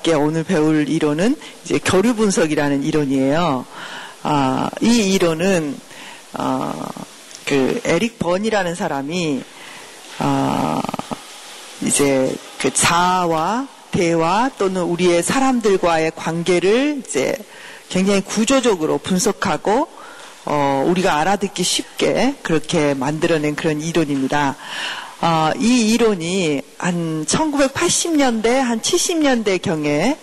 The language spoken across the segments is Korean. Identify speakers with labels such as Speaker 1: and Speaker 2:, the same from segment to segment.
Speaker 1: 함께 오늘 배울 이론은 이제 교류 분석이라는 이론이에요. 아, 이 이론은 어, 그 에릭 번이라는 사람이 어, 이제 그 자아와 대화 또는 우리의 사람들과의 관계를 이제 굉장히 구조적으로 분석하고 어, 우리가 알아듣기 쉽게 그렇게 만들어낸 그런 이론입니다. 어, 이 이론이 한 1980년대, 한 70년대 경에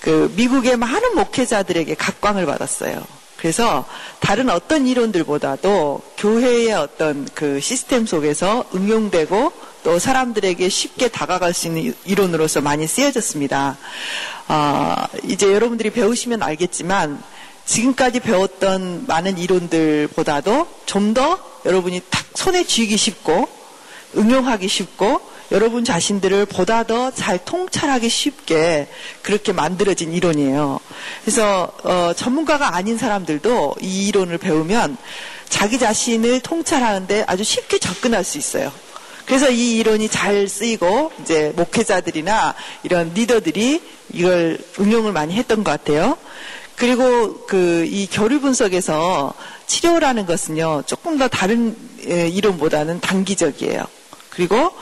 Speaker 1: 그 미국의 많은 목회자들에게 각광을 받았어요. 그래서 다른 어떤 이론들보다도 교회의 어떤 그 시스템 속에서 응용되고 또 사람들에게 쉽게 다가갈 수 있는 이론으로서 많이 쓰여졌습니다. 어, 이제 여러분들이 배우시면 알겠지만 지금까지 배웠던 많은 이론들보다도 좀 더 여러분이 탁 손에 쥐기 쉽고 응용하기 쉽고 여러분 자신들을 보다 더 잘 통찰하기 쉽게 그렇게 만들어진 이론이에요. 그래서 어, 전문가가 아닌 사람들도 이 이론을 배우면 자기 자신을 통찰하는데 아주 쉽게 접근할 수 있어요. 그래서 이 이론이 잘 쓰이고 이제 목회자들이나 이런 리더들이 이걸 응용을 많이 했던 것 같아요. 그리고 그이 교류 분석에서 치료라는 것은요 조금 더 다른 이론보다는 단기적이에요. 그리고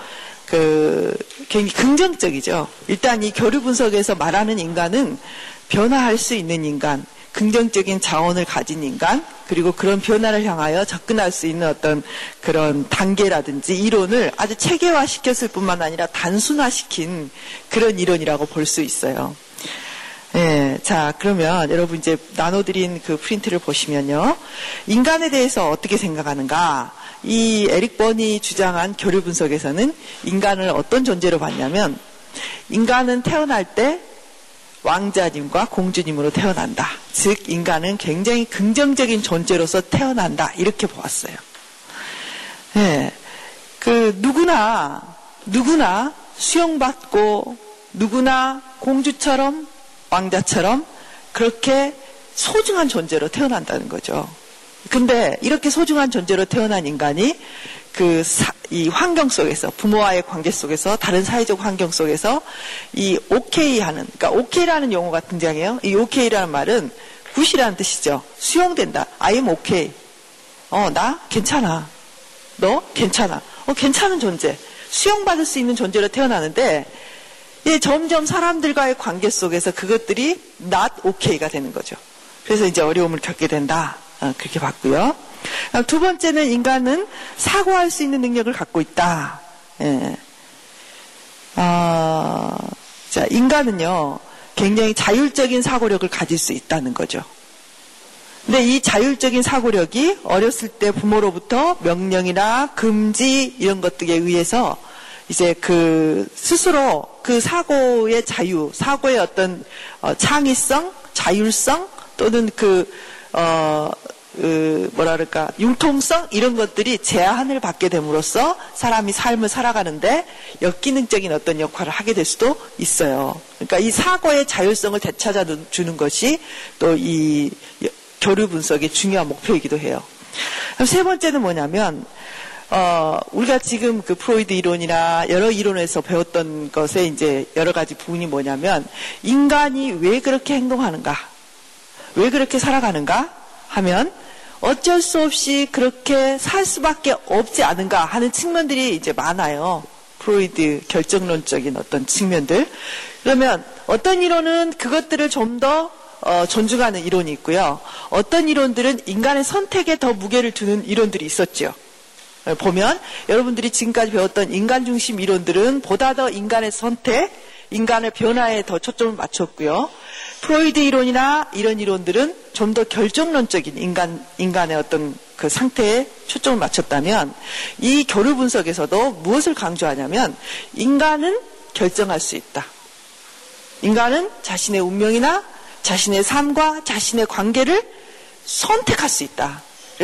Speaker 1: 그 굉장히 긍정적이죠. 일단 이 교류 분석에서 말하는 인간은 변화할 수 있는 인간, 긍정적인 자원을 가진 인간, 그리고 그런 변화를 향하여 접근할 수 있는 어떤 그런 단계라든지 이론을 아주 체계화 시켰을 뿐만 아니라 단순화시킨 그런 이론이라고 볼 수 있어요. 예, 자, 그러면 여러분 이제 나눠드린 그 프린트를 보시면요. 인간에 대해서 어떻게 생각하는가? 이 에릭 번이 주장한 교류 분석에서는 인간을 어떤 존재로 봤냐면, 인간은 태어날 때 왕자님과 공주님으로 태어난다. 즉, 인간은 굉장히 긍정적인 존재로서 태어난다. 이렇게 보았어요. 예, 그, 누구나, 누구나 수용받고, 누구나 공주처럼 왕자처럼 그렇게 소중한 존재로 태어난다는 거죠. 근데 이렇게 소중한 존재로 태어난 인간이 그 이 환경 속에서 부모와의 관계 속에서 다른 사회적 환경 속에서 이 오케이 하는 그러니까 오케이라는 용어가 등장해요. 이 오케이라는 말은 굿이라는 뜻이죠. 수용된다. I am okay. 어, 나 괜찮아. 너 괜찮아. 어, 괜찮은 존재. 수용받을 수 있는 존재로 태어나는데 예, 점점 사람들과의 관계 속에서 그것들이 not okay가 되는 거죠. 그래서 이제 어려움을 겪게 된다. 어, 그렇게 봤고요. 두 번째는 인간은 사고할 수 있는 능력을 갖고 있다. 예. 어, 자, 인간은요, 굉장히 자율적인 사고력을 가질 수 있다는 거죠. 근데 이 자율적인 사고력이 어렸을 때 부모로부터 명령이나 금지 이런 것들에 의해서 이제 그 스스로 그 사고의 자유, 사고의 어떤 어, 창의성, 자율성 또는 그, 어, 그 뭐라 그럴까 융통성 이런 것들이 제한을 받게 됨으로써 사람이 삶을 살아가는데 역기능적인 어떤 역할을 하게 될 수도 있어요. 그러니까 이 사고의 자율성을 되찾아 주는 것이 또 이 교류 분석의 중요한 목표이기도 해요. 세 번째는 뭐냐면 어, 우리가 지금 그 프로이드 이론이나 여러 이론에서 배웠던 것에 이제 여러 가지 부분이 뭐냐면 인간이 왜 그렇게 행동하는가? 왜 그렇게 살아가는가? 하면 어쩔 수 없이 그렇게 살 수밖에 없지 않은가 하는 측면들이 이제 많아요. 프로이드 결정론적인 어떤 측면들. 그러면 어떤 이론은 그것들을 좀더 어, 존중하는 이론이 있고요. 어떤 이론들은 인간의 선택에 더 무게를 두는 이론들이 있었죠. 어, 보면 여러분들이 지금까지 배웠던 인간 중심 이론들은 보다 더 인간의 선택, 인간의 변화에 더 초점을 맞췄고요. 프로이드 이론이나 이런 이론들은 좀 더 결정론적인 인간, 인간의 어떤 그 상태에 초점을 맞췄다면 이 교류 분석에서도 무엇을 강조하냐면 인간은 결정할 수 있다. 인간은 자신의 운명이나 자신의 삶과 자신의 관계를 선택할 수 있다.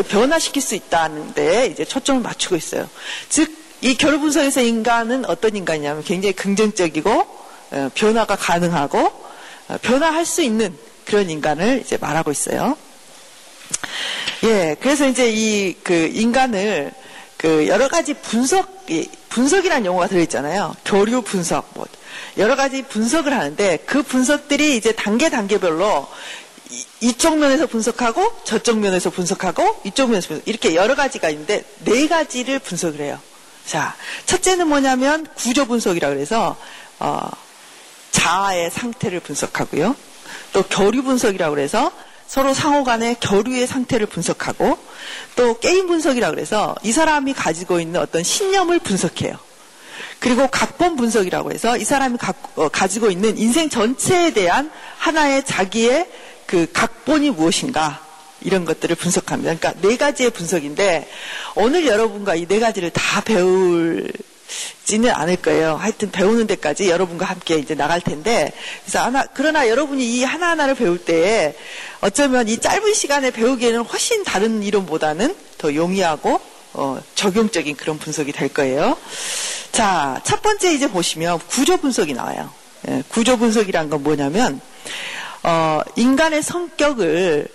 Speaker 1: 변화시킬 수 있다는데 이제 초점을 맞추고 있어요. 즉, 이결 분석에서 인간은 어떤 인간이냐면 굉장히 긍정적이고 어, 변화가 가능하고 어, 변화할 수 있는 그런 인간을 이제 말하고 있어요. 예, 그래서 이제 이 그 인간을 그 여러 가지 분석, 분석이라는 용어가 들어있잖아요. 교류 분석, 뭐 여러 가지 분석을 하는데 그 분석들이 이제 단계 단계별로 이, 쪽 면에서 분석하고 저쪽 면에서 분석하고 이쪽 면에서 분석 이렇게 여러 가지가 있는데 네 가지를 분석을 해요. 자, 첫째는 뭐냐면 구조 분석이라 그래서 어, 자아의 상태를 분석하고요. 또 교류 분석이라고 그래서 서로 상호 간의 교류의 상태를 분석하고 또 게임 분석이라고 그래서 이 사람이 가지고 있는 어떤 신념을 분석해요. 그리고 각본 분석이라고 해서 이 사람이 가, 어, 가지고 있는 인생 전체에 대한 하나의 자기의 그 각본이 무엇인가 이런 것들을 분석합니다. 그러니까 네 가지의 분석인데 오늘 여러분과 이 네 가지를 다 배울 지는 않을 거예요. 하여튼 배우는 데까지 여러분과 함께 이제 나갈 텐데, 그래서 하나, 그러나 여러분이 이 하나하나를 배울 때에 어쩌면 이 짧은 시간에 배우기에는 훨씬 다른 이론보다는 더 용이하고, 어, 적용적인 그런 분석이 될 거예요. 자, 첫 번째 이제 보시면 구조 분석이 나와요. 예, 구조 분석이란 건 뭐냐면, 어, 인간의 성격을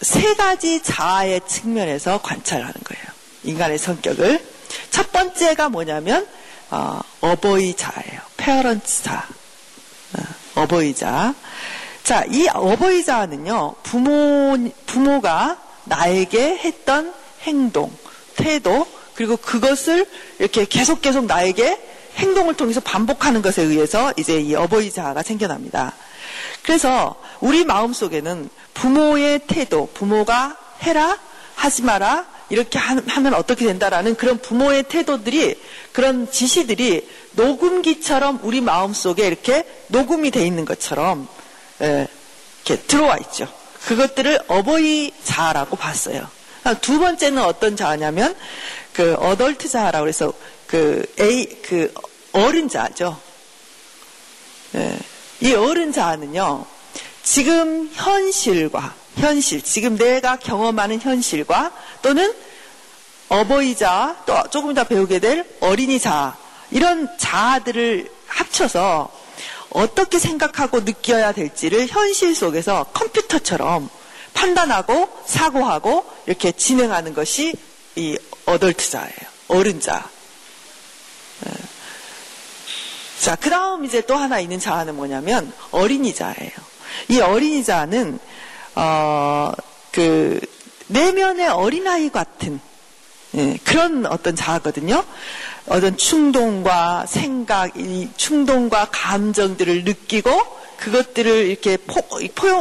Speaker 1: 세 가지 자아의 측면에서 관찰하는 거예요. 인간의 성격을. 첫 번째가 뭐냐면 어, 어버이자예요. 페어런츠자. 어, 버이자 자, 이 어버이자는요, 부모, 부모가 나에게 했던 행동, 태도, 그리고 그것을 이렇게 계속 계속 나에게 행동을 통해서 반복하는 것에 의해서 이제 이 어버이자가 생겨납니다. 그래서 우리 마음 속에는 부모의 태도, 부모가 해라, 하지 마라, 이렇게 하면 어떻게 된다라는 그런 부모의 태도들이 그런 지시들이 녹음기처럼 우리 마음속에 이렇게 녹음이 돼 있는 것처럼 예, 이렇게 들어와 있죠. 그것들을 어버이 자아라고 봤어요. 두 번째는 어떤 자아냐면 그 어덜트 자아라고 해서 그 A 그 어른 자죠. 예, 이 어른 자아는요. 지금 현실과 현실, 지금 내가 경험하는 현실과 또는 어버이자, 또 조금 이따 배우게 될 어린이 자, 이런 자아들을 합쳐서 어떻게 생각하고 느껴야 될지를 현실 속에서 컴퓨터처럼 판단하고 사고하고 이렇게 진행하는 것이 이 어덜트자예요. 어른자. 예. 자, 그 다음 이제 또 하나 있는 자아는 뭐냐면 어린이자예요. 이 어린이자는 어, 그 내면의 어린아이 같은 예, 그런 어떤 자아거든요. 어떤 충동과 생각, 이 충동과 감정들을 느끼고 그것들을 이렇게 포,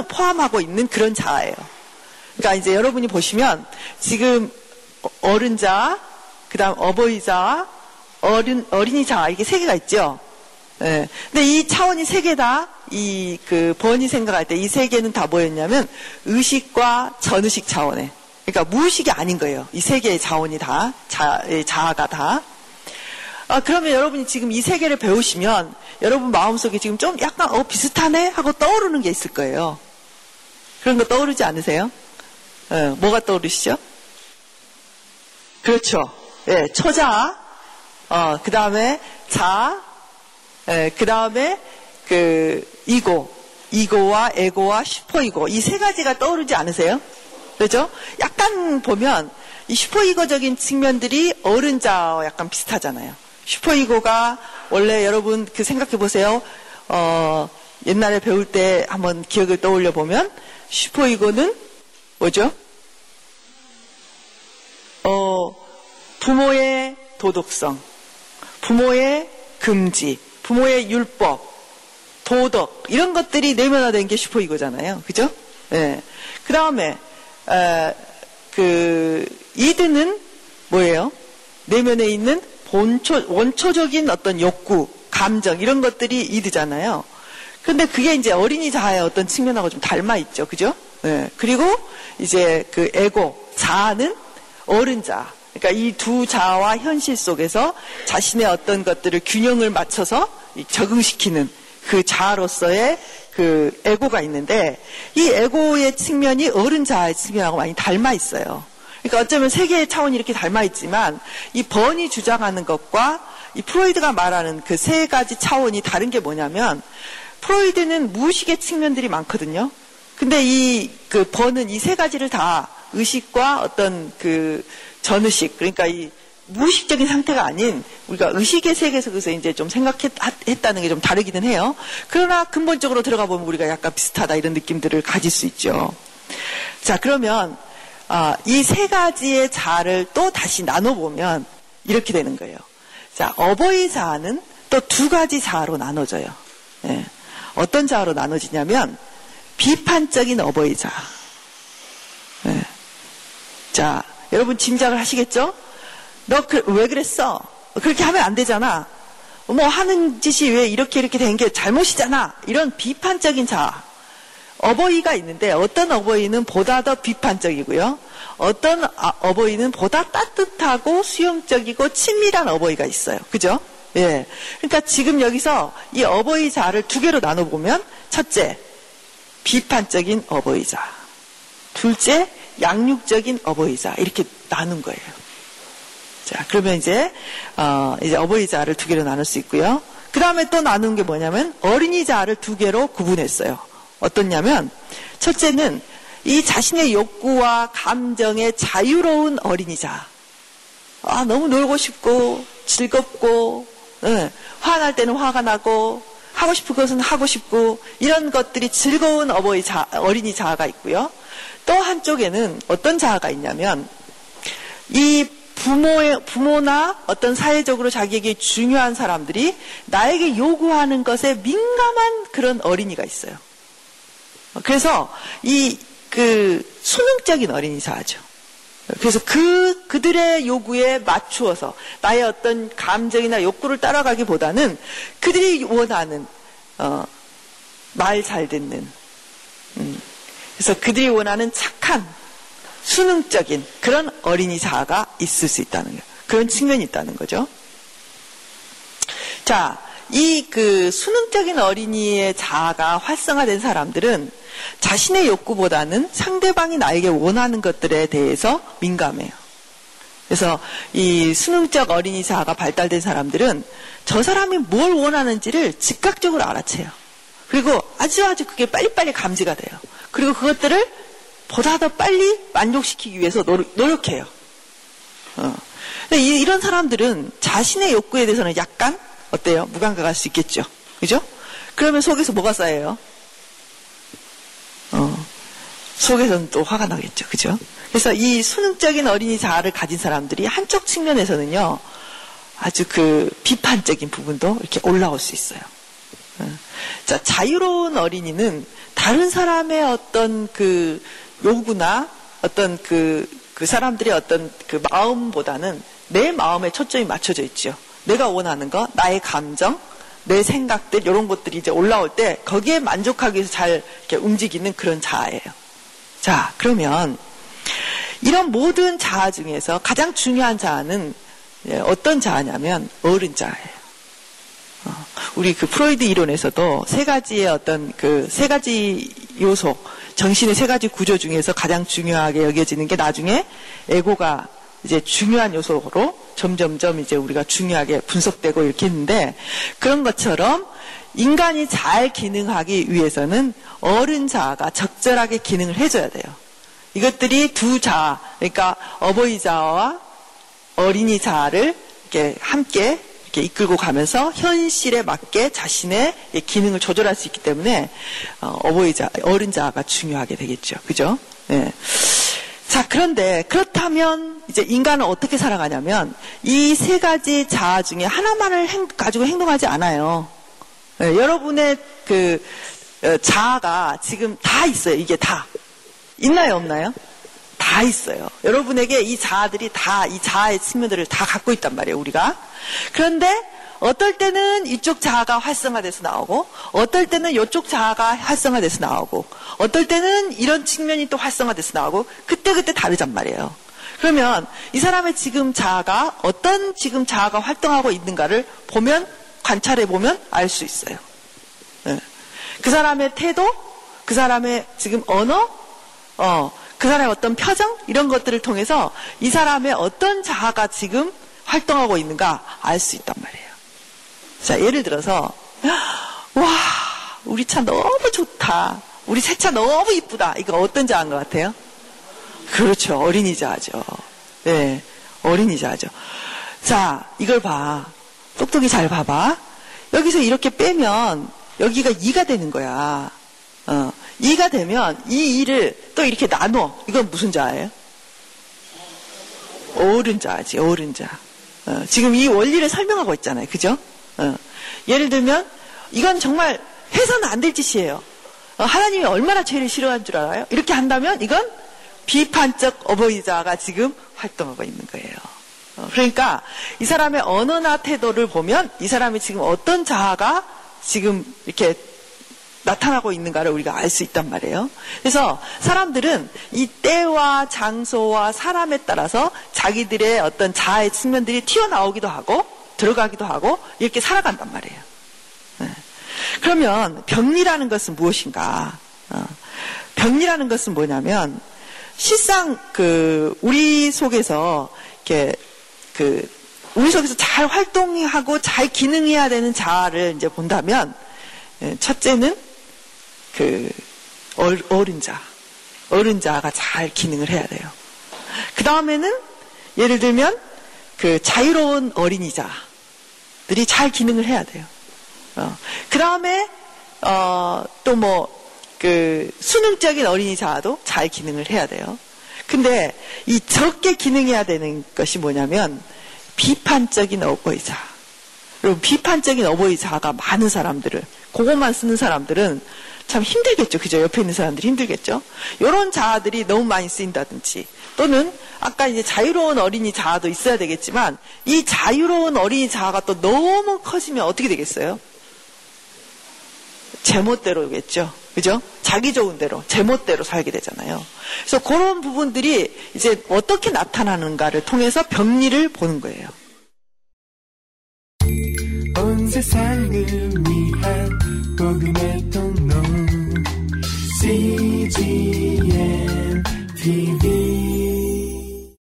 Speaker 1: 포함하고 있는 그런 자아예요. 그러니까 이제 여러분이 보시면 지금 어른자, 그 다음 어버이자, 어린, 어린이자 이게 세 개가 있죠. 예. 근데 이 차원이 세 개다, 이, 그, 번이 생각할 때 이 세 개는 다 뭐였냐면, 의식과 전의식 차원에. 그러니까 무의식이 아닌 거예요. 이 세 개의 자원이 다, 자, 자아가 다. 아, 그러면 여러분이 지금 이 세 개를 배우시면, 여러분 마음속에 지금 좀 약간, 어, 비슷하네? 하고 떠오르는 게 있을 거예요. 그런 거 떠오르지 않으세요? 예, 뭐가 떠오르시죠? 그렇죠. 예, 초자, 어, 그 다음에 자, 예, 그 다음에 그 이고, 이고와 에고와 슈퍼이고 이 세 가지가 떠오르지 않으세요? 그죠? 약간 보면 이 슈퍼이고적인 측면들이 어른자와 약간 비슷하잖아요. 슈퍼이고가 원래 여러분 그 생각해 보세요. 어, 옛날에 배울 때 한번 기억을 떠올려 보면 슈퍼이고는 뭐죠? 어, 부모의 도덕성, 부모의 금지, 부모의 율법, 도덕 이런 것들이 내면화된 게 슈퍼 이거잖아요. 그죠? 예. 그 다음에 그 이드는 뭐예요? 내면에 있는 본초 원초적인 어떤 욕구, 감정 이런 것들이 이드잖아요. 근데 그게 이제 어린이 자아의 어떤 측면하고 좀 닮아 있죠. 그죠? 예. 그리고 이제 그 에고, 자아는 어른자. 그러니까 이 두 자아와 현실 속에서 자신의 어떤 것들을 균형을 맞춰서 적응시키는 그 자아로서의 그 에고가 있는데 이 에고의 측면이 어른 자아의 측면하고 많이 닮아 있어요. 그러니까 어쩌면 세 개의 차원이 이렇게 닮아 있지만 이 번이 주장하는 것과 이 프로이드가 말하는 그 세 가지 차원이 다른 게 뭐냐면 프로이드는 무의식의 측면들이 많거든요. 근데 이 그 번은 이 세 가지를 다 의식과 어떤 그 전의식 그러니까 이 무의식적인 상태가 아닌 우리가 의식의 세계에서 그래서 이제 좀 생각했다는 게 좀 다르기는 해요. 그러나 근본적으로 들어가 보면 우리가 약간 비슷하다 이런 느낌들을 가질 수 있죠. 자, 그러면 아, 이 세 가지의 자를 또 다시 나눠 보면 이렇게 되는 거예요. 자, 어버이 자는 또 두 가지 자로 나눠져요. 예. 어떤 자로 나눠지냐면 비판적인 어버이 자. 예. 자, 여러분 짐작을 하시겠죠? 너왜 그, 그랬어? 그렇게 하면 안 되잖아. 뭐 하는 짓이 왜 이렇게 이렇게 된 게 잘못이잖아. 이런 비판적인 자. 어버이가 있는데 어떤 어버이는 보다 더 비판적이고요. 어떤 아, 어버이는 보다 따뜻하고 수용적이고 친밀한 어버이가 있어요. 그죠? 예. 그러니까 지금 여기서 이 어버이 자를 두 개로 나눠보면 첫째, 비판적인 어버이자. 둘째, 양육적인 어버이자. 이렇게 나눈 거예요. 자, 그러면 이제, 어, 이제 어버이 자를 두 개로 나눌 수 있고요. 그 다음에 또 나눈 게 뭐냐면 어린이자를 두 개로 구분했어요. 어떻냐면, 첫째는 이 자신의 욕구와 감정에 자유로운 어린이 자. 아, 너무 놀고 싶고, 즐겁고, 예, 화날 때는 화가 나고, 하고 싶은 것은 하고 싶고, 이런 것들이 즐거운 어버이 자, 어린이 자아가 있고요. 또 한쪽에는 어떤 자아가 있냐면, 이 부모의, 부모나 어떤 사회적으로 자기에게 중요한 사람들이 나에게 요구하는 것에 민감한 그런 어린이가 있어요. 그래서 이, 그, 수능적인 어린이 자아죠. 그래서 그, 그들의 요구에 맞추어서 나의 어떤 감정이나 욕구를 따라가기보다는 그들이 원하는, 어, 말 잘 듣는, 음, 그래서 그들이 원하는 착한, 수능적인 그런 어린이 자아가 있을 수 있다는 거예요. 그런 측면이 있다는 거죠. 자, 이 그 수능적인 어린이의 자아가 활성화된 사람들은 자신의 욕구보다는 상대방이 나에게 원하는 것들에 대해서 민감해요. 그래서 이 수능적 어린이 자아가 발달된 사람들은 저 사람이 뭘 원하는지를 즉각적으로 알아채요. 그리고 아주 아주 그게 빨리빨리 감지가 돼요. 그리고 그것들을 보다 더 빨리 만족시키기 위해서 노력, 해요 어. 이, 이런 사람들은 자신의 욕구에 대해서는 약간 어때요? 무감각할 수 있겠죠. 그죠? 그러면 속에서 뭐가 쌓여요? 어. 속에서는 또 화가 나겠죠. 그죠? 그래서 이 수능적인 어린이 자아를 가진 사람들이 한쪽 측면에서는요, 아주 그 비판적인 부분도 이렇게 올라올 수 있어요. 어. 자, 자유로운 어린이는 다른 사람의 어떤 그 요구나 어떤 그, 그 사람들의 어떤 그 마음보다는 내 마음에 초점이 맞춰져 있죠. 내가 원하는 거, 나의 감정, 내 생각들, 이런 것들이 이제 올라올 때 거기에 만족하기 위해서 잘 이렇게 움직이는 그런 자아예요. 자, 그러면 이런 모든 자아 중에서 가장 중요한 자아는 예, 어떤 자아냐면 어른 자아예요. 어, 우리 그 프로이드 이론에서도 세 가지의 어떤 그 세 가지 요소, 정신의 세 가지 구조 중에서 가장 중요하게 여겨지는 게 나중에 에고가 이제 중요한 요소로 점점점 이제 우리가 중요하게 분석되고 이렇게 했는데 그런 것처럼 인간이 잘 기능하기 위해서는 어른 자아가 적절하게 기능을 해줘야 돼요. 이것들이 두 자아, 그러니까 어버이 자아와 어린이 자아를 이렇게 함께 이끌고 가면서 현실에 맞게 자신의 기능을 조절할 수 있기 때문에 어, 어버이자 어른자가 중요하게 되겠죠. 그죠? 네. 자, 그런데 그렇다면 이제 인간은 어떻게 살아가냐면 이 세 가지 자아 중에 하나만을 행, 가지고 행동하지 않아요. 네, 여러분의 그 어, 자아가 지금 다 있어요. 이게 다 있나요, 없나요? 다 있어요. 여러분에게 이 자아들이 다, 이 자아의 측면들을 다 갖고 있단 말이에요, 우리가. 그런데 어떨 때는 이쪽 자아가 활성화돼서 나오고, 어떨 때는 이쪽 자아가 활성화돼서 나오고, 어떨 때는 이런 측면이 또 활성화돼서 나오고, 그때그때 다르단 말이에요. 그러면 이 사람의 지금 자아가 어떤 지금 자아가 활동하고 있는가를 보면, 관찰해 보면 알 수 있어요. 네. 그 사람의 태도, 그 사람의 지금 언어, 어, 그 사람의 어떤 표정 이런 것들을 통해서 이 사람의 어떤 자아가 지금 활동하고 있는가 알 수 있단 말이에요. 자, 예를 들어서 와, 우리 차 너무 좋다. 우리 새 차 너무 이쁘다. 이거 어떤 자아인 것 같아요? 그렇죠. 어린이 자아죠. 네. 어린이 자아죠. 자, 이걸 봐. 똑똑히 잘 봐봐. 여기서 이렇게 빼면 여기가 2가 되는 거야. 어, 2가 되면 이 2를 또 이렇게 나눠. 이건 무슨 자예요? 오른자지, 오른자. 어, 지금 이 원리를 설명하고 있잖아요. 그죠? 어, 예를 들면 이건 정말 해서는 안 될 짓이에요. 어, 하나님이 얼마나 죄를 싫어한 줄 알아요? 이렇게 한다면 이건 비판적 어버이자가 지금 활동하고 있는 거예요. 어, 그러니까 이 사람의 언어나 태도를 보면 이 사람이 지금 어떤 자아가 지금 이렇게 나타나고 있는가를 우리가 알 수 있단 말이에요. 그래서 사람들은 이 때와 장소와 사람에 따라서 자기들의 어떤 자아의 측면들이 튀어나오기도 하고 들어가기도 하고 이렇게 살아간단 말이에요. 네. 그러면 병리라는 것은 무엇인가? 어, 병리라는 것은 뭐냐면 실상 그 우리 속에서 이렇게 그 우리 속에서 잘 활동하고 잘 기능해야 되는 자아를 이제 본다면 예, 첫째는 그 어른자, 어른 자가 잘 기능을 해야 돼요. 그 다음에는 예를 들면 그 자유로운 어린이자들이 잘 기능을 해야 돼요. 어, 그 다음에 어, 또 뭐 그 수능적인 어린이자도 잘 기능을 해야 돼요. 근데 이 적게 기능해야 되는 것이 뭐냐면 비판적인 어버이자. 그리고 비판적인 어버이자가 많은 사람들을 그것만 쓰는 사람들은 참 힘들겠죠. 그죠? 옆에 있는 사람들이 힘들겠죠. 이런 자아들이 너무 많이 쓰인다든지 또는 아까 이제 자유로운 어린이 자아도 있어야 되겠지만 이 자유로운 어린이 자아가 또 너무 커지면 어떻게 되겠어요? 제멋대로겠죠. 그죠? 자기 좋은 대로, 제멋대로 살게 되잖아요. 그래서 그런 부분들이 이제 어떻게 나타나는가를 통해서 병리를 보는 거예요. TV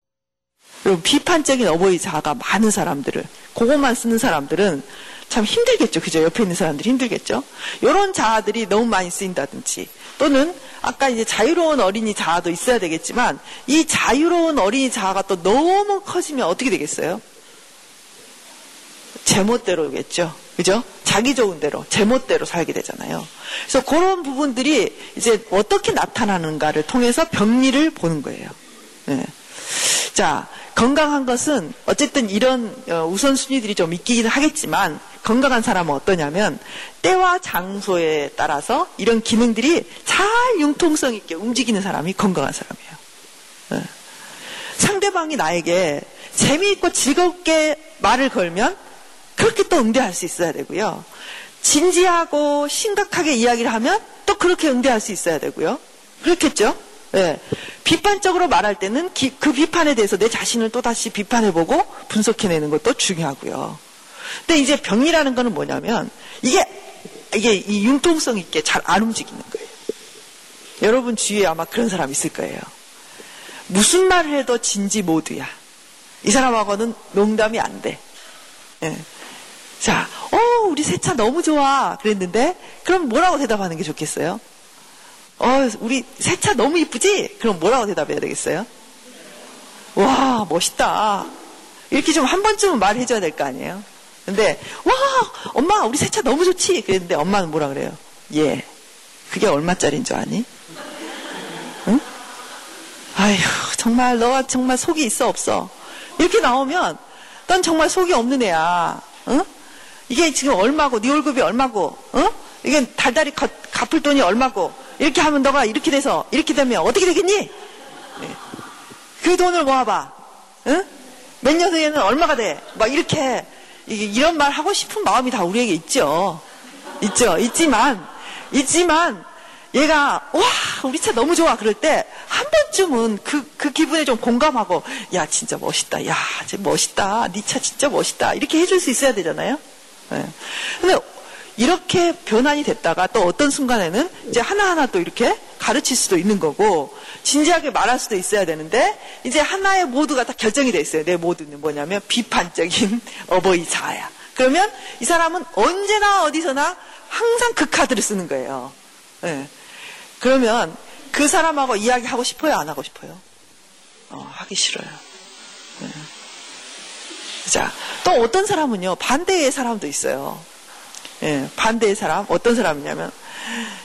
Speaker 1: 그리고 비판적인 어버이 자가 많은 사람들을 그것만 쓰는 사람들은 참 힘들겠죠. 그죠? 옆에 있는 사람들이 힘들겠죠. 이런 자아들이 너무 많이 쓰인다든지 또는 아까 이제 자유로운 어린이 자아도 있어야 되겠지만 이 자유로운 어린이 자아가 또 너무 커지면 어떻게 되겠어요? 제멋대로겠죠. 그죠? 자기 좋은 대로, 제멋대로 살게 되잖아요. 그래서 그런 부분들이 이제 어떻게 나타나는가를 통해서 병리를 보는 거예요. 네. 자, 건강한 것은 어쨌든 이런 어, 우선순위들이 좀 있기는 하겠지만 건강한 사람은 어떠냐면 때와 장소에 따라서 이런 기능들이 잘 융통성 있게 움직이는 사람이 건강한 사람이에요. 네. 상대방이 나에게 재미있고 즐겁게 말을 걸면 그렇게 또 응대할 수 있어야 되고요. 진지하고 심각하게 이야기를 하면 또 그렇게 응대할 수 있어야 되고요. 그렇겠죠? 네. 비판적으로 말할 때는 기, 그 비판에 대해서 내 자신을 또다시 비판해보고 분석해내는 것도 중요하고요. 근데 이제 병이라는 거는 뭐냐면 이게 이게 이 융통성 있게 잘 안 움직이는 거예요. 여러분 주위에 아마 그런 사람 있을 거예요. 무슨 말을 해도 진지 모드야. 이 사람하고는 농담이 안 돼. 네. 자, 어, 우리 새 차 너무 좋아. 그랬는데, 그럼 뭐라고 대답하는 게 좋겠어요? 어, 우리 새 차 너무 이쁘지? 그럼 뭐라고 대답해야 되겠어요? 와, 멋있다. 이렇게 좀 한 번쯤은 말해줘야 될 거 아니에요? 근데, 와, 엄마, 우리 새 차 너무 좋지? 그랬는데 엄마는 뭐라 그래요? 예. 그게 얼마짜리인 줄 아니? 응? 아휴, 정말 너가 정말 속이 있어, 없어? 이렇게 나오면, 넌 정말 속이 없는 애야. 응? 이게 지금 얼마고, 네 월급이 얼마고, 응? 이게 달달이 갚, 갚을 돈이 얼마고, 이렇게 하면 너가 이렇게 돼서 이렇게 되면 어떻게 되겠니? 네. 그 돈을 모아봐. 응? 몇 년 후에는 얼마가 돼? 막 이렇게 이런 말 하고 싶은 마음이 다 우리에게 있죠. 있죠. 있지만 있지만 얘가 와 우리 차 너무 좋아 그럴 때 한 번쯤은 그, 그 기분에 좀 공감하고 야 진짜 멋있다 야 진짜 멋있다 네 차 진짜 멋있다 이렇게 해줄 수 있어야 되잖아요. 네. 근데 이렇게 변환이 됐다가 또 어떤 순간에는 이제 하나하나 또 이렇게 가르칠 수도 있는 거고 진지하게 말할 수도 있어야 되는데 이제 하나의 모두가 다 결정이 돼 있어요. 내 모두는 뭐냐면 비판적인 어버이 자야. 그러면 이 사람은 언제나 어디서나 항상 그 카드를 쓰는 거예요. 네. 그러면 그 사람하고 이야기하고 싶어요? 안 하고 싶어요? 어, 하기 싫어요. 네. 자, 또 어떤 사람은요, 반대의 사람도 있어요. 예, 반대의 사람, 어떤 사람이냐면,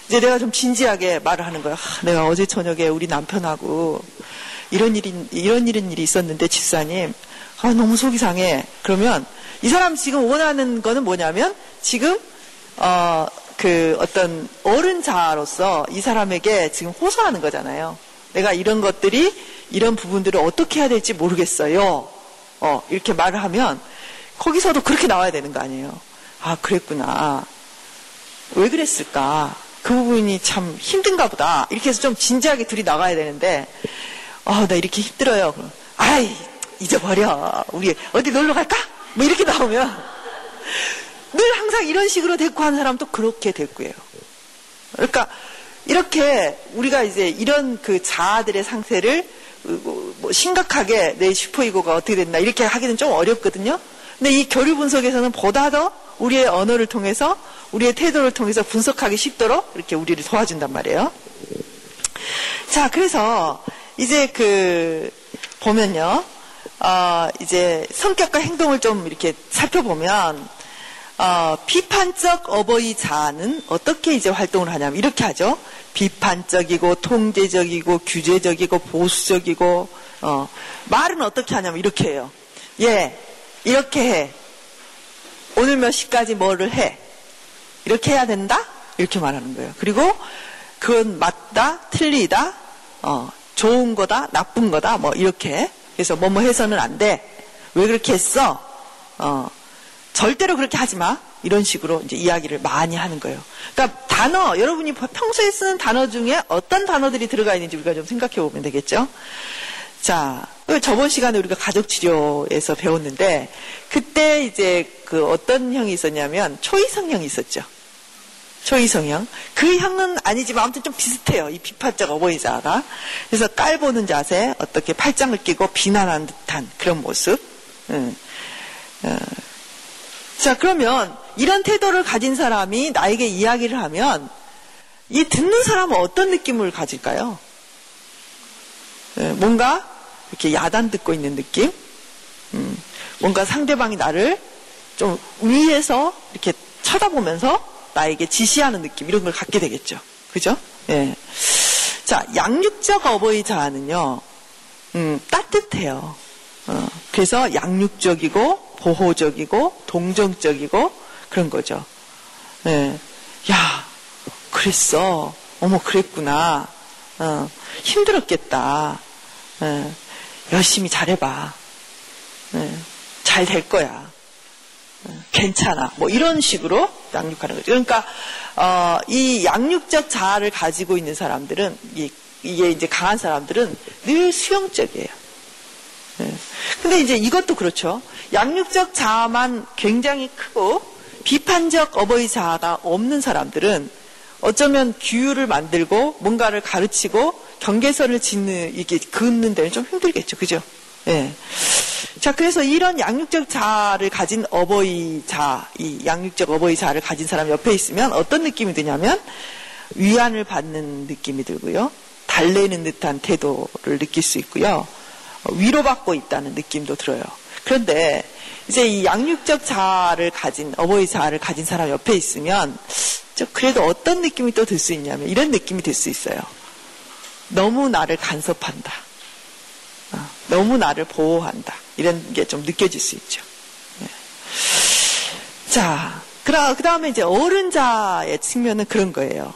Speaker 1: 이제 내가 좀 진지하게 말을 하는 거야. 아, 내가 어제 저녁에 우리 남편하고 이런 일이, 이런 일은 일이 있었는데, 집사님, 아, 너무 속이 상해. 그러면 이 사람 지금 원하는 거는 뭐냐면, 지금, 어, 그 어떤 어른자로서 이 사람에게 지금 호소하는 거잖아요. 내가 이런 것들이, 이런 부분들을 어떻게 해야 될지 모르겠어요. 어, 이렇게 말을 하면, 거기서도 그렇게 나와야 되는 거 아니에요. 아, 그랬구나. 왜 그랬을까? 그 부분이 참 힘든가 보다. 이렇게 해서 좀 진지하게 둘이 나가야 되는데, 아, 나 이렇게 힘들어요. 그럼, 아이, 잊어버려. 우리 어디 놀러 갈까? 뭐 이렇게 나오면, 늘 항상 이런 식으로 대꾸하는 사람도 그렇게 대꾸해요. 그러니까, 이렇게 우리가 이제 이런 그 자아들의 상태를 뭐 심각하게 내 슈퍼이고가 어떻게 됐나 이렇게 하기는 좀 어렵거든요. 근데 이 교류 분석에서는 보다 더 우리의 언어를 통해서 우리의 태도를 통해서 분석하기 쉽도록 이렇게 우리를 도와준단 말이에요. 자, 그래서 이제 그 보면요, 어, 이제 성격과 행동을 좀 이렇게 살펴보면 어, 비판적 어버이 자는 어떻게 이제 활동을 하냐면 이렇게 하죠. 비판적이고 통제적이고 규제적이고 보수적이고 어, 말은 어떻게 하냐면 이렇게 해요. 예, 이렇게 해. 오늘 몇 시까지 뭐를 해. 이렇게 해야 된다? 이렇게 말하는 거예요. 그리고 그건 맞다, 틀리다, 어, 좋은 거다, 나쁜 거다, 뭐 이렇게. 그래서 뭐뭐 해서는 안 돼. 왜 그렇게 했어? 어, 절대로 그렇게 하지 마. 이런 식으로 이제 이야기를 많이 하는 거예요. 그러니까 단어, 여러분이 평소에 쓰는 단어 중에 어떤 단어들이 들어가 있는지 우리가 좀 생각해 보면 되겠죠? 자, 저번 시간에 우리가 가족 치료에서 배웠는데, 그때 이제 그 어떤 형이 있었냐면, 초이성 형이 있었죠. 초이성 형. 그 형은 아니지만 아무튼 좀 비슷해요. 이 비판적 어버이자가. 그래서 깔보는 자세, 어떻게 팔짱을 끼고 비난한 듯한 그런 모습. 음. 어. 자, 그러면 이런 태도를 가진 사람이 나에게 이야기를 하면, 이 듣는 사람은 어떤 느낌을 가질까요? 예, 뭔가 이렇게 야단 듣고 있는 느낌? 음, 뭔가 상대방이 나를 좀 위에서 이렇게 쳐다보면서 나에게 지시하는 느낌, 이런 걸 갖게 되겠죠. 그죠? 예. 자, 양육적 어버이 자아는요, 음, 따뜻해요. 어, 그래서 양육적이고, 보호적이고, 동정적이고, 그런 거죠. 예. 야, 그랬어. 어머, 그랬구나. 어, 힘들었겠다. 예. 열심히 잘해봐. 예. 잘될 거야. 예. 괜찮아. 뭐 이런 식으로 양육하는 거죠. 그러니까 어, 이 양육적 자아를 가지고 있는 사람들은 이, 게 이제 강한 사람들은 늘 수용적이에요. 예. 근데 이제 이것도 그렇죠. 양육적 자아만 굉장히 크고 비판적 어버이 자아가 없는 사람들은 어쩌면 규율을 만들고 뭔가를 가르치고 경계선을 짓는 이게 긋는 데는 좀 힘들겠죠, 그죠? 예. 자, 그래서 이런 양육적 자를 가진 어버이 자, 이 양육적 어버이 자를 가진 사람 옆에 있으면 어떤 느낌이 드냐면 위안을 받는 느낌이 들고요. 달래는 듯한 태도를 느낄 수 있고요. 위로받고 있다는 느낌도 들어요. 그런데 이제 이 양육적 자를 가진 어버이 자를 가진 사람 옆에 있으면 그래도 어떤 느낌이 또 들 수 있냐면 이런 느낌이 들 수 있어요. 너무 나를 간섭한다. 어, 너무 나를 보호한다. 이런 게 좀 느껴질 수 있죠. 네. 자, 그 다음에 이제 어른자의 측면은 그런 거예요.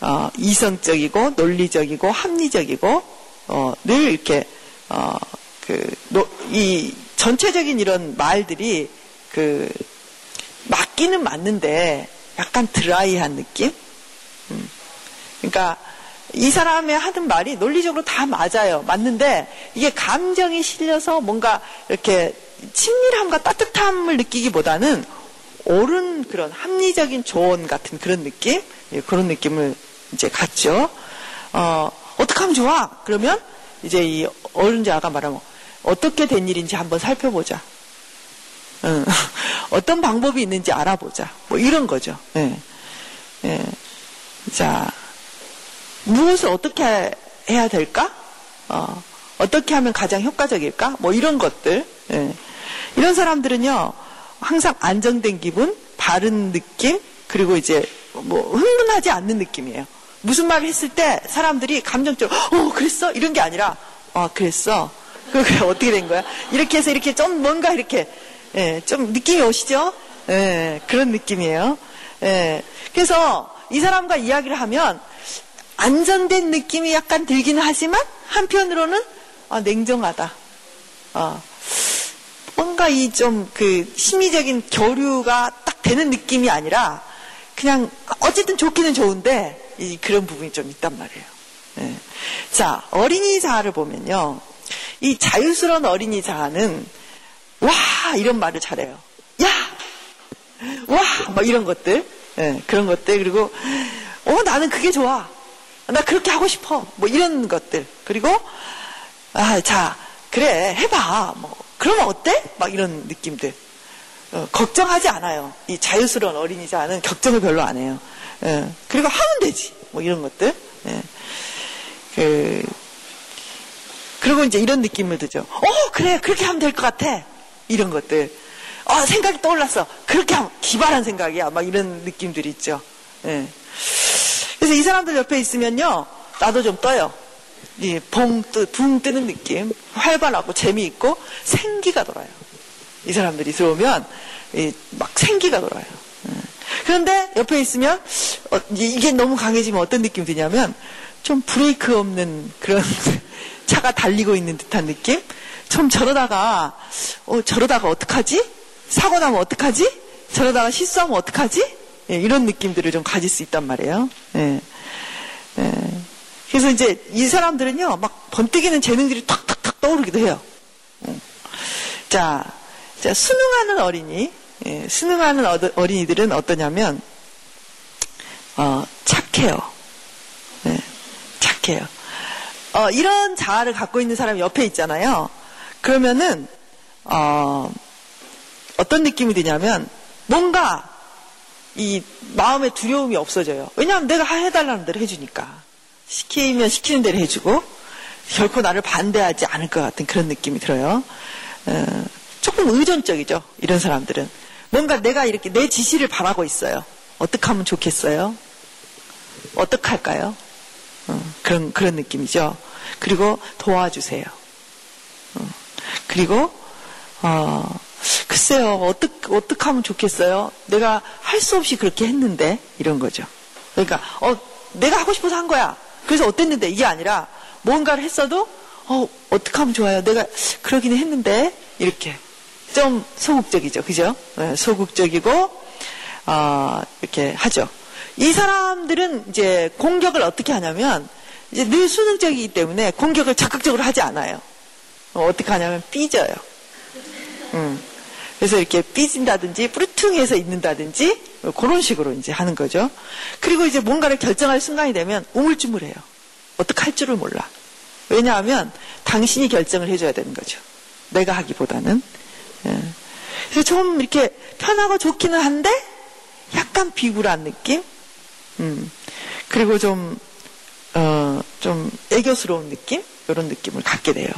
Speaker 1: 어, 이성적이고 논리적이고 합리적이고 어, 늘 이렇게 어, 그, 노, 이 전체적인 이런 말들이 그 맞기는 맞는데 약간 드라이한 느낌? 음. 그러니까 이 사람의 하는 말이 논리적으로 다 맞아요. 맞는데 이게 감정이 실려서 뭔가 이렇게 친밀함과 따뜻함을 느끼기보다는 옳은 그런 합리적인 조언 같은 그런 느낌? 예, 그런 느낌을 이제 갖죠. 어, 어떻게 하면 좋아? 그러면 이제 이 어른자가 말하면 어떻게 된 일인지 한번 살펴보자. 어, 어떤 방법이 있는지 알아보자. 뭐 이런 거죠. 예. 예. 자, 무엇을 어떻게 해야 될까? 어, 떻게 하면 가장 효과적일까? 뭐 이런 것들. 예. 이런 사람들은요, 항상 안정된 기분, 바른 느낌, 그리고 이제 뭐 흥분하지 않는 느낌이에요. 무슨 말을 했을 때 사람들이 감정적으로, 어, 그랬어? 이런 게 아니라, 어, 그랬어. 그게 어떻게 된 거야? 이렇게 해서 이렇게 좀 뭔가 이렇게, 예, 좀 느낌이 오시죠? 예, 그런 느낌이에요. 예. 그래서 이 사람과 이야기를 하면 안전된 느낌이 약간 들기는 하지만 한편으로는 아, 냉정하다. 아, 뭔가 이 좀 그 심리적인 교류가 딱 되는 느낌이 아니라 그냥 어쨌든 좋기는 좋은데 이 그런 부분이 좀 있단 말이에요. 예. 자 어린이 자아를 보면요, 이 자유스러운 어린이 자아는 와 이런 말을 잘해요. 야, 와, 막 이런 것들, 예, 그런 것들 그리고 어 나는 그게 좋아. 나 그렇게 하고 싶어. 뭐 이런 것들. 그리고 아, 자, 그래, 해봐. 뭐, 그러면 어때? 막 이런 느낌들. 어, 걱정하지 않아요. 이 자유스러운 어린이 자는 걱정을 별로 안 해요. 예, 그리고 하면 되지. 뭐 이런 것들. 예. 그, 그리고 이제 이런 느낌을 드죠. 어, 그래, 그렇게 하면 될 것 같아. 이런 것들. 아, 생각이 떠올랐어. 그렇게 하면 기발한 생각이야. 막 이런 느낌들이 있죠. 예. 그래서 이 사람들 옆에 있으면요, 나도 좀 떠요. 이 봉, 뜨, 붕 뜨는 느낌. 활발하고 재미있고 생기가 돌아요. 이 사람들이 들어오면 막 생기가 돌아요. 예. 그런데 옆에 있으면 어, 이게 너무 강해지면 어떤 느낌이 드냐면 좀 브레이크 없는 그런 차가 달리고 있는 듯한 느낌? 좀 저러다가 어, 저러다가 어떡하지? 사고 나면 어떡하지? 저러다가 실수하면 어떡하지? 예, 이런 느낌들을 좀 가질 수 있단 말이에요. 예. 예. 그래서 이제 이 사람들은요, 막 번뜩이는 재능들이 탁탁탁 떠오르기도 해요. 음. 자, 자, 수능하는 어린이, 예, 수능하는 어린이들은 어떠냐면, 어, 착해요. 예, 착해요. 어, 이런 자아를 갖고 있는 사람이 옆에 있잖아요. 그러면은, 어, 어떤 느낌이 드냐면, 뭔가 이 마음의 두려움이 없어져요. 왜냐하면 내가 해달라는 대로 해주니까. 시키면 시키는 대로 해주고, 결코 나를 반대하지 않을 것 같은 그런 느낌이 들어요. 어, 조금 의존적이죠. 이런 사람들은. 뭔가 내가 이렇게 내 지시를 바라고 있어요. 어떻게 하면 좋겠어요? 어떻게 할까요? 어, 그런, 그런 느낌이죠. 그리고 도와주세요. 어, 그리고, 어, 글쎄요, 어떻게, 어떻게 하면 좋겠어요? 내가 할 수 없이 그렇게 했는데, 이런 거죠. 그러니까, 어, 내가 하고 싶어서 한 거야. 그래서 어땠는데, 이게 아니라, 뭔가를 했어도, 어, 어떻게 하면 좋아요? 내가 그러기는 했는데, 이렇게. 좀 소극적이죠. 그죠? 네, 소극적이고, 어, 이렇게 하죠. 이 사람들은 이제 공격을 어떻게 하냐면, 이제 늘 수능적이기 때문에 공격을 적극적으로 하지 않아요. 어, 어떻게 하냐면 삐져요. 음. 그래서 이렇게 삐진다든지 뿌리퉁해서 있는다든지 그런 식으로 이제 하는 거죠. 그리고 이제 뭔가를 결정할 순간이 되면 우물쭈물해요. 어떻게 할 줄을 몰라. 왜냐하면 당신이 결정을 해줘야 되는 거죠. 내가 하기보다는. 예. 그래서 좀 이렇게 편하고 좋기는 한데 약간 비굴한 느낌? 음. 그리고 좀, 어, 좀 애교스러운 느낌? 이런 느낌을 갖게 돼요.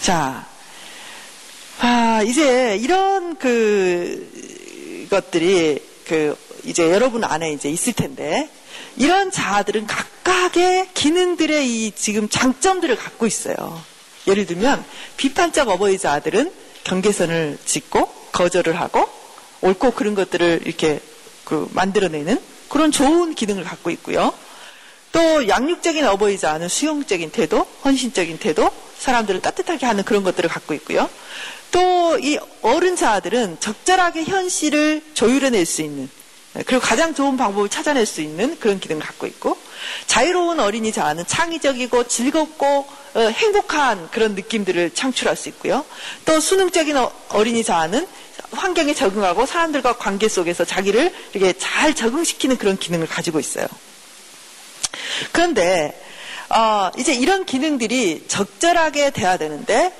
Speaker 1: 자, 아, 이제 이런 그 것들이 그 이제 여러분 안에 이제 있을 텐데 이런 자아들은 각각의 기능들의 이 지금 장점들을 갖고 있어요. 예를 들면 비판적 어버이 자아들은 경계선을 짓고 거절을 하고 옳고 그런 것들을 이렇게 그 만들어내는 그런 좋은 기능을 갖고 있고요. 또 양육적인 어버이 자아는 수용적인 태도, 헌신적인 태도, 사람들을 따뜻하게 하는 그런 것들을 갖고 있고요. 또 이 어른 자아들은 적절하게 현실을 조율해낼 수 있는 그리고 가장 좋은 방법을 찾아낼 수 있는 그런 기능을 갖고 있고 자유로운 어린이 자아는 창의적이고 즐겁고 어, 행복한 그런 느낌들을 창출할 수 있고요. 또 수능적인 어, 어린이 자아는 환경에 적응하고 사람들과 관계 속에서 자기를 이렇게 잘 적응시키는 그런 기능을 가지고 있어요. 그런데 어, 이제 이런 기능들이 적절하게 돼야 되는데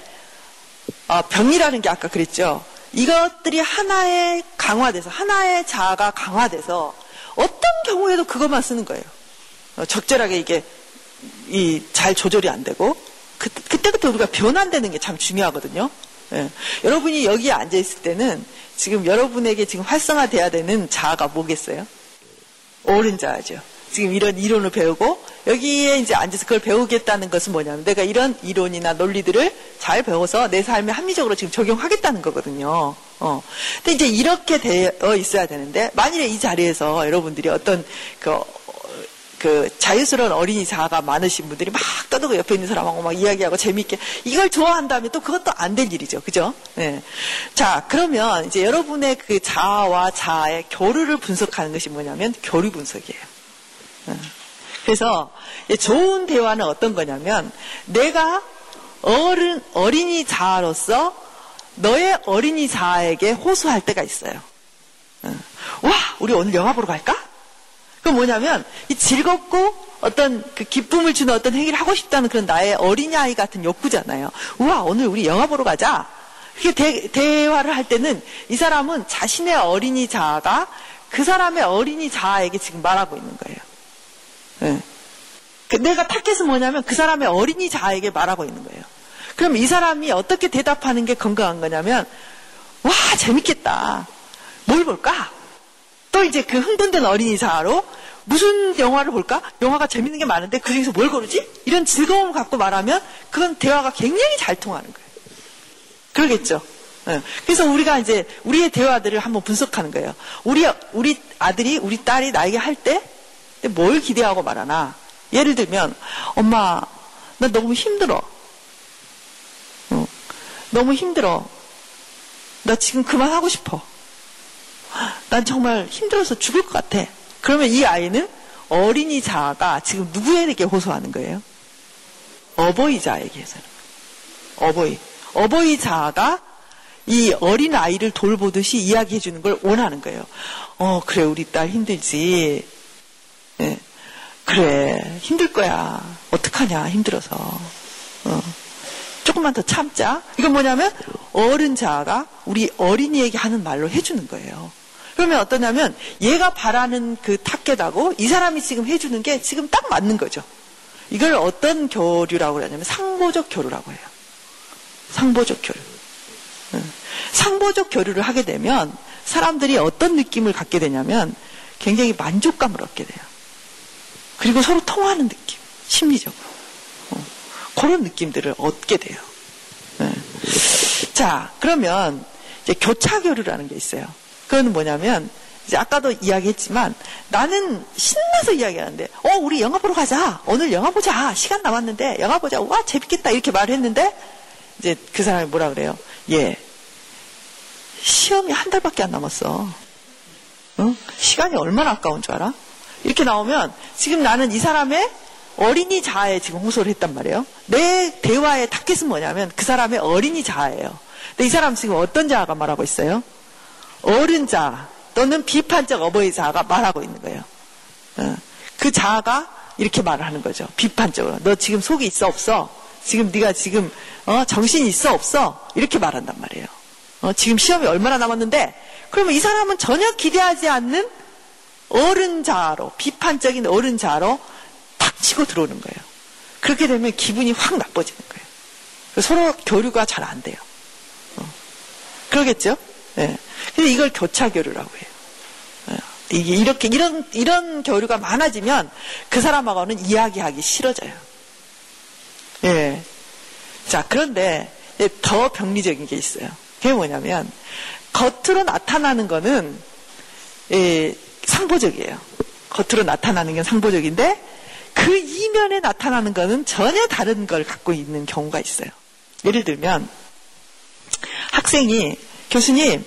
Speaker 1: 어, 병이라는 게 아까 그랬죠. 이것들이 하나의 강화돼서 하나의 자아가 강화돼서 어떤 경우에도 그것만 쓰는 거예요. 어, 적절하게 이게 이 잘 조절이 안 되고 그, 그때부터 우리가 변환되는 게 참 중요하거든요. 예. 여러분이 여기에 앉아 있을 때는 지금 여러분에게 지금 활성화돼야 되는 자아가 뭐겠어요? 옳은 자아죠. 지금 이런 이론을 배우고 여기에 이제 앉아서 그걸 배우겠다는 것은 뭐냐면 내가 이런 이론이나 논리들을 잘 배워서 내 삶에 합리적으로 지금 적용하겠다는 거거든요. 어. 근데 이제 이렇게 되어 있어야 되는데 만일에 이 자리에서 여러분들이 어떤 그, 그 자유스러운 어린이 자아가 많으신 분들이 막 떠들고 옆에 있는 사람하고 막 이야기하고 재미있게 이걸 좋아한다면 또 그것도 안 될 일이죠. 그죠? 네. 자, 그러면 이제 여러분의 그 자아와 자아의 교류를 분석하는 것이 뭐냐면 교류 분석이에요. 그래서 좋은 대화는 어떤 거냐면 내가 어른 어린이 자아로서 너의 어린이 자아에게 호소할 때가 있어요. 와, 우리 오늘 영화 보러 갈까? 그건 뭐냐면 이 즐겁고 어떤 그 기쁨을 주는 어떤 행위를 하고 싶다는 그런 나의 어린아이 같은 욕구잖아요. 우와, 오늘 우리 영화 보러 가자. 그렇게 대, 화를할 때는 이 사람은 자신의 어린이 자아가 그 사람의 어린이 자아에게 지금 말하고 있는 거예요. 네. 내가 타겟은 뭐냐면 그 사람의 어린이 자아에게 말하고 있는 거예요. 그럼 이 사람이 어떻게 대답하는 게 건강한 거냐면, 와, 재밌겠다. 뭘 볼까? 또 이제 그 흥분된 어린이 자아로 무슨 영화를 볼까? 영화가 재밌는 게 많은데 그 중에서 뭘 고르지? 이런 즐거움을 갖고 말하면 그건 대화가 굉장히 잘 통하는 거예요. 그러겠죠? 네. 그래서 우리가 이제 우리의 대화들을 한번 분석하는 거예요. 우리, 우리 아들이, 우리 딸이 나에게 할 때 뭘 기대하고 말하나? 예를 들면, 엄마, 나 너무 힘들어. 어, 너무 힘들어. 나 지금 그만하고 싶어. 난 정말 힘들어서 죽을 것 같아. 그러면 이 아이는 어린이 자아가 지금 누구에게 호소하는 거예요? 어버이 자에게 해서는. 어버이. 어버이 자아가 이 어린 아이를 돌보듯이 이야기해 주는 걸 원하는 거예요. 어, 그래, 우리 딸 힘들지. 네. 그래 힘들 거야 어떡하냐 힘들어서 어. 조금만 더 참자 이건 뭐냐면 어른 자가 우리 어린이에게 하는 말로 해주는 거예요 그러면 어떠냐면 얘가 바라는 그 타겟하고 이 사람이 지금 해주는 게 지금 딱 맞는 거죠 이걸 어떤 교류라고 하냐면 상보적 교류라고 해요 상보적 교류 상보적 교류를 하게 되면 사람들이 어떤 느낌을 갖게 되냐면 굉장히 만족감을 얻게 돼요 그리고 서로 통하는 느낌, 심리적으로. 어, 그런 느낌들을 얻게 돼요. 네. 자, 그러면 이제 교차교류라는 게 있어요. 그건 뭐냐면, 이제 아까도 이야기했지만, 나는 신나서 이야기하는데, 어, 우리 영화 보러 가자. 오늘 영화 보자. 시간 남았는데, 영화 보자. 와, 재밌겠다. 이렇게 말을 했는데, 이제 그 사람이 뭐라 그래요? 예. 시험이 한 달밖에 안 남았어. 어? 시간이 얼마나 아까운 줄 알아? 이렇게 나오면 지금 나는 이 사람의 어린이 자아에 지금 호소를 했단 말이에요. 내 대화의 타겟은 뭐냐면 그 사람의 어린이 자아예요. 근데 이 사람 지금 어떤 자아가 말하고 있어요? 어른 자아 또는 비판적 어버이 자아가 말하고 있는 거예요. 어. 그 자아가 이렇게 말을 하는 거죠. 비판적으로. 너 지금 속이 있어 없어? 지금 네가 지금 어, 정신이 있어 없어? 이렇게 말한단 말이에요. 어, 지금 시험이 얼마나 남았는데 그러면 이 사람은 전혀 기대하지 않는 어른자로 비판적인 어른자로 탁 치고 들어오는 거예요. 그렇게 되면 기분이 확 나빠지는 거예요. 서로 교류가 잘 안 돼요. 어. 그러겠죠? 네. 근데 이걸 교차 교류라고 해요. 네. 이게 이렇게 이런 이런 교류가 많아지면 그 사람하고는 이야기하기 싫어져요. 예. 네. 자 그런데 더 병리적인 게 있어요. 그게 뭐냐면 겉으로 나타나는 거는 예, 상보적이에요. 겉으로 나타나는 게 상보적인데 그 이면에 나타나는 것은 전혀 다른 걸 갖고 있는 경우가 있어요. 예를 들면 학생이 교수님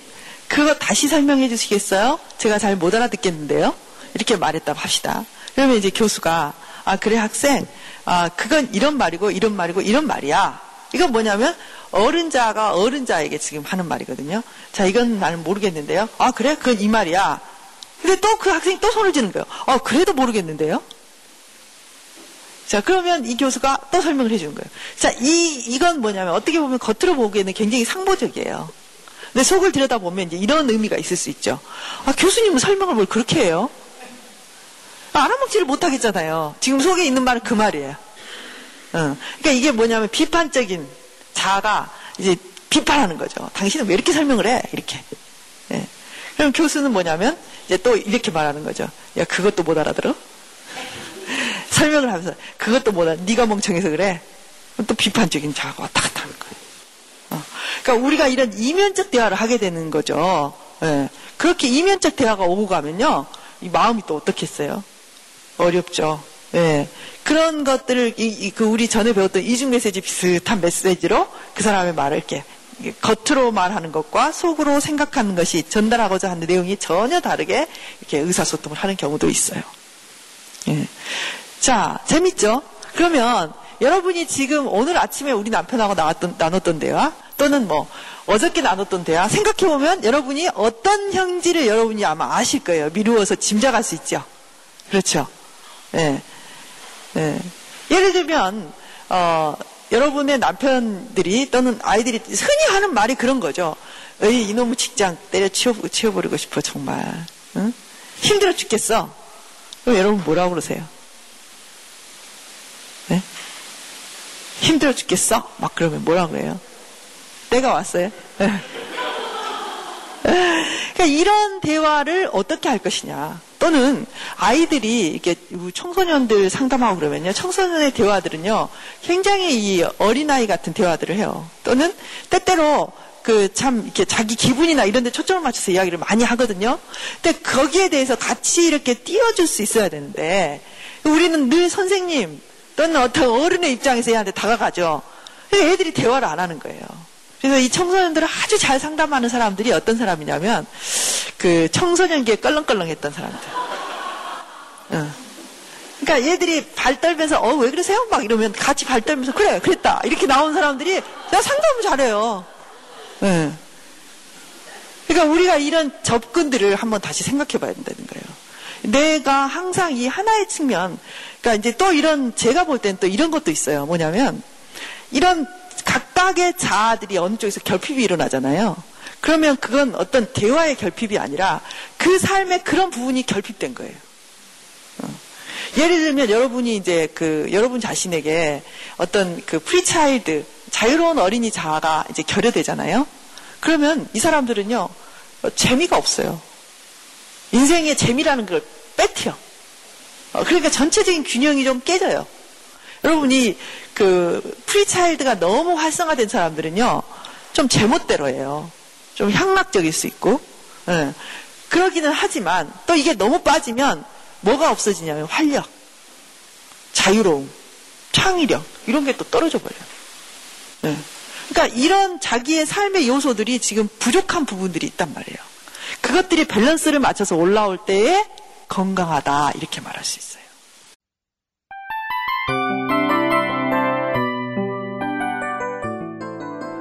Speaker 1: 그거 다시 설명해 주시겠어요? 제가 잘 못 알아듣겠는데요. 이렇게 말했다고 합시다. 그러면 이제 교수가 아 그래 학생 아 그건 이런 말이고 이런 말이고 이런 말이야. 이건 뭐냐면 어른자가 어른자에게 지금 하는 말이거든요. 자 이건 나는 모르겠는데요. 아 그래 그건 이 말이야. 근데 또 그 학생이 또 손을 지는 거예요. 어, 그래도 모르겠는데요? 자, 그러면 이 교수가 또 설명을 해주는 거예요. 자, 이, 이건 뭐냐면 어떻게 보면 겉으로 보기에는 굉장히 상보적이에요. 근데 속을 들여다보면 이제 이런 의미가 있을 수 있죠. 아, 교수님은 설명을 뭘 그렇게 해요? 알아먹지를 못하겠잖아요. 지금 속에 있는 말은 그 말이에요. 어. 그러니까 이게 뭐냐면 비판적인 자가 이제 비판하는 거죠. 당신은 왜 이렇게 설명을 해? 이렇게. 예. 그럼 교수는 뭐냐면 이제 또 이렇게 말하는 거죠. 야 그것도 못 알아들어? 설명을 하면서 그것도 못 알아. 네가 멍청해서 그래. 또 비판적인 자가 왔다 갔다 하는 거예요. 어. 그러니까 우리가 이런 이면적 대화를 하게 되는 거죠. 예. 그렇게 이면적 대화가 오고 가면요, 이 마음이 또 어떻겠어요? 어렵죠. 예. 그런 것들을 이, 이, 그 우리 전에 배웠던 이중 메시지 비슷한 메시지로 그 사람의 말을 이렇게 겉으로 말하는 것과 속으로 생각하는 것이 전달하고자 하는 내용이 전혀 다르게 이렇게 의사소통을 하는 경우도 있어요. 예. 자, 재밌죠? 그러면 여러분이 지금 오늘 아침에 우리 남편하고 나왔던, 나눴던 대화 또는 뭐 어저께 나눴던 대화 생각해 보면 여러분이 어떤 형질을 여러분이 아마 아실 거예요. 미루어서 짐작할 수 있죠. 그렇죠. 예. 예. 예를 들면 어, 여러분의 남편들이 또는 아이들이 흔히 하는 말이 그런 거죠. 에이 이놈의 직장 때려 치워, 치워버리고 싶어 정말. 응? 힘들어 죽겠어. 그럼 여러분 뭐라고 그러세요? 네? 힘들어 죽겠어? 막 그러면 뭐라고 그래요? 때가 왔어요. 네. 그러니까 이런 대화를 어떻게 할 것이냐. 또는 아이들이 이렇게 청소년들 상담하고 그러면요. 청소년의 대화들은요. 굉장히 이 어린아이 같은 대화들을 해요. 또는 때때로 그 참 이렇게 자기 기분이나 이런 데 초점을 맞춰서 이야기를 많이 하거든요. 근데 거기에 대해서 같이 이렇게 띄워줄 수 있어야 되는데 우리는 늘 선생님 또는 어떤 어른의 입장에서 얘한테 다가가죠. 애들이 대화를 안 하는 거예요. 그래서 이 청소년들을 아주 잘 상담하는 사람들이 어떤 사람이냐면 그 청소년기에 껄렁껄렁했던 사람들. 어. 그러니까 얘들이 발 떨면서 어 왜 그러세요? 막 이러면 같이 발 떨면서 그래 그랬다 이렇게 나온 사람들이 나 상담을 잘해요. 네. 그러니까 우리가 이런 접근들을 한번 다시 생각해봐야 된다는 거예요. 내가 항상 이 하나의 측면, 그러니까 이제 또 이런 제가 볼 땐 또 이런 것도 있어요. 뭐냐면 이런 각각의 자아들이 어느 쪽에서 결핍이 일어나잖아요. 그러면 그건 어떤 대화의 결핍이 아니라 그 삶의 그런 부분이 결핍된 거예요. 어. 예를 들면 여러분이 이제 그 여러분 자신에게 어떤 그 free child 자유로운 어린이 자아가 이제 결여되잖아요. 그러면 이 사람들은요 어, 재미가 없어요. 인생의 재미라는 걸 뺏겨. 어, 그러니까 전체적인 균형이 좀 깨져요. 여러분이 그 free child가 너무 활성화된 사람들은요 좀 제멋대로예요. 좀 향락적일 수 있고 예. 그러기는 하지만 또 이게 너무 빠지면 뭐가 없어지냐면 활력, 자유로움, 창의력 이런 게 또 떨어져 버려요. 예. 그러니까 이런 자기의 삶의 요소들이 지금 부족한 부분들이 있단 말이에요. 그것들이 밸런스를 맞춰서 올라올 때에 건강하다 이렇게 말할 수 있어요.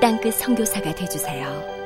Speaker 2: 땅끝 성교사가 되주세요